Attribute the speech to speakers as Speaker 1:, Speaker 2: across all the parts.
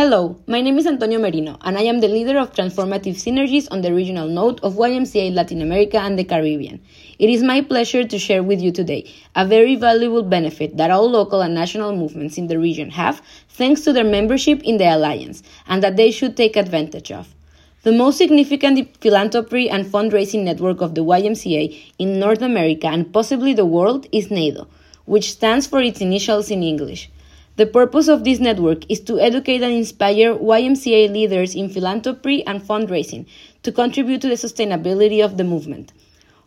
Speaker 1: Hello, my name is Antonio Merino, and I am the leader of Transformative Synergies on the regional node of YMCA Latin America and the Caribbean. It is my pleasure to share with you today a very valuable benefit that all local and national movements in the region have thanks to their membership in the Alliance, and that they should take advantage of. The most significant philanthropy and fundraising network of the YMCA in North America and possibly the world is NAYDO, which stands for its initials in English. The purpose of this network is to educate and inspire YMCA leaders in philanthropy and fundraising to contribute to the sustainability of the movement.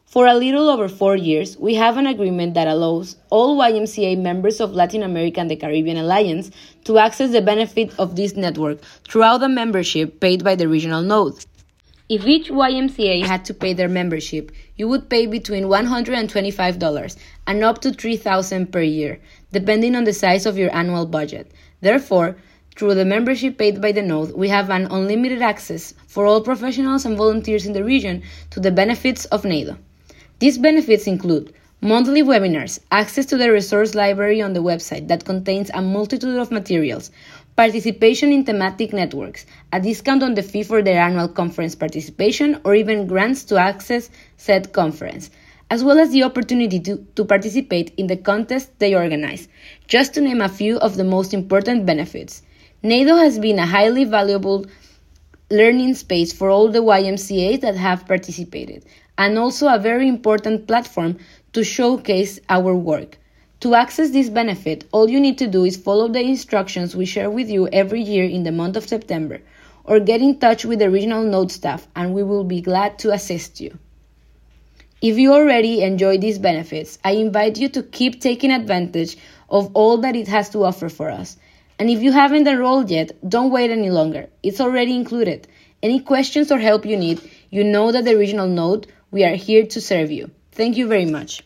Speaker 1: For a little over four years, we have an agreement that allows all YMCA members of Latin America and the Caribbean Alliance to access the benefit of this network throughout the membership paid by the regional node. If each YMCA had to pay their membership, you would pay between $125 and up to $3,000 per year, depending on the size of your annual budget. Therefore, through the membership paid by the node, we have an unlimited access for all professionals and volunteers in the region to the benefits of NAYDO. These benefits include monthly webinars, access to the resource library on the website that contains a multitude of materials, participation in thematic networks, a discount on the fee for their annual conference participation, or even grants to access said conference, as well as the opportunity to, to participate in the contests they organize, just to name a few of the most important benefits. NAYDO has been a highly valuable learning space for all the YMCAs that have participated, and also a very important platform to showcase our work. To access this benefit, all you need to do is follow the instructions we share with you every year in the month of September, or get in touch with the regional node staff and we will be glad to assist you. If you already enjoy these benefits, I invite you to keep taking advantage of all that it has to offer for us. And if you haven't enrolled yet, don't wait any longer. It's already included. Any questions or help you need, you know that the regional node, we are here to serve you. Thank you very much.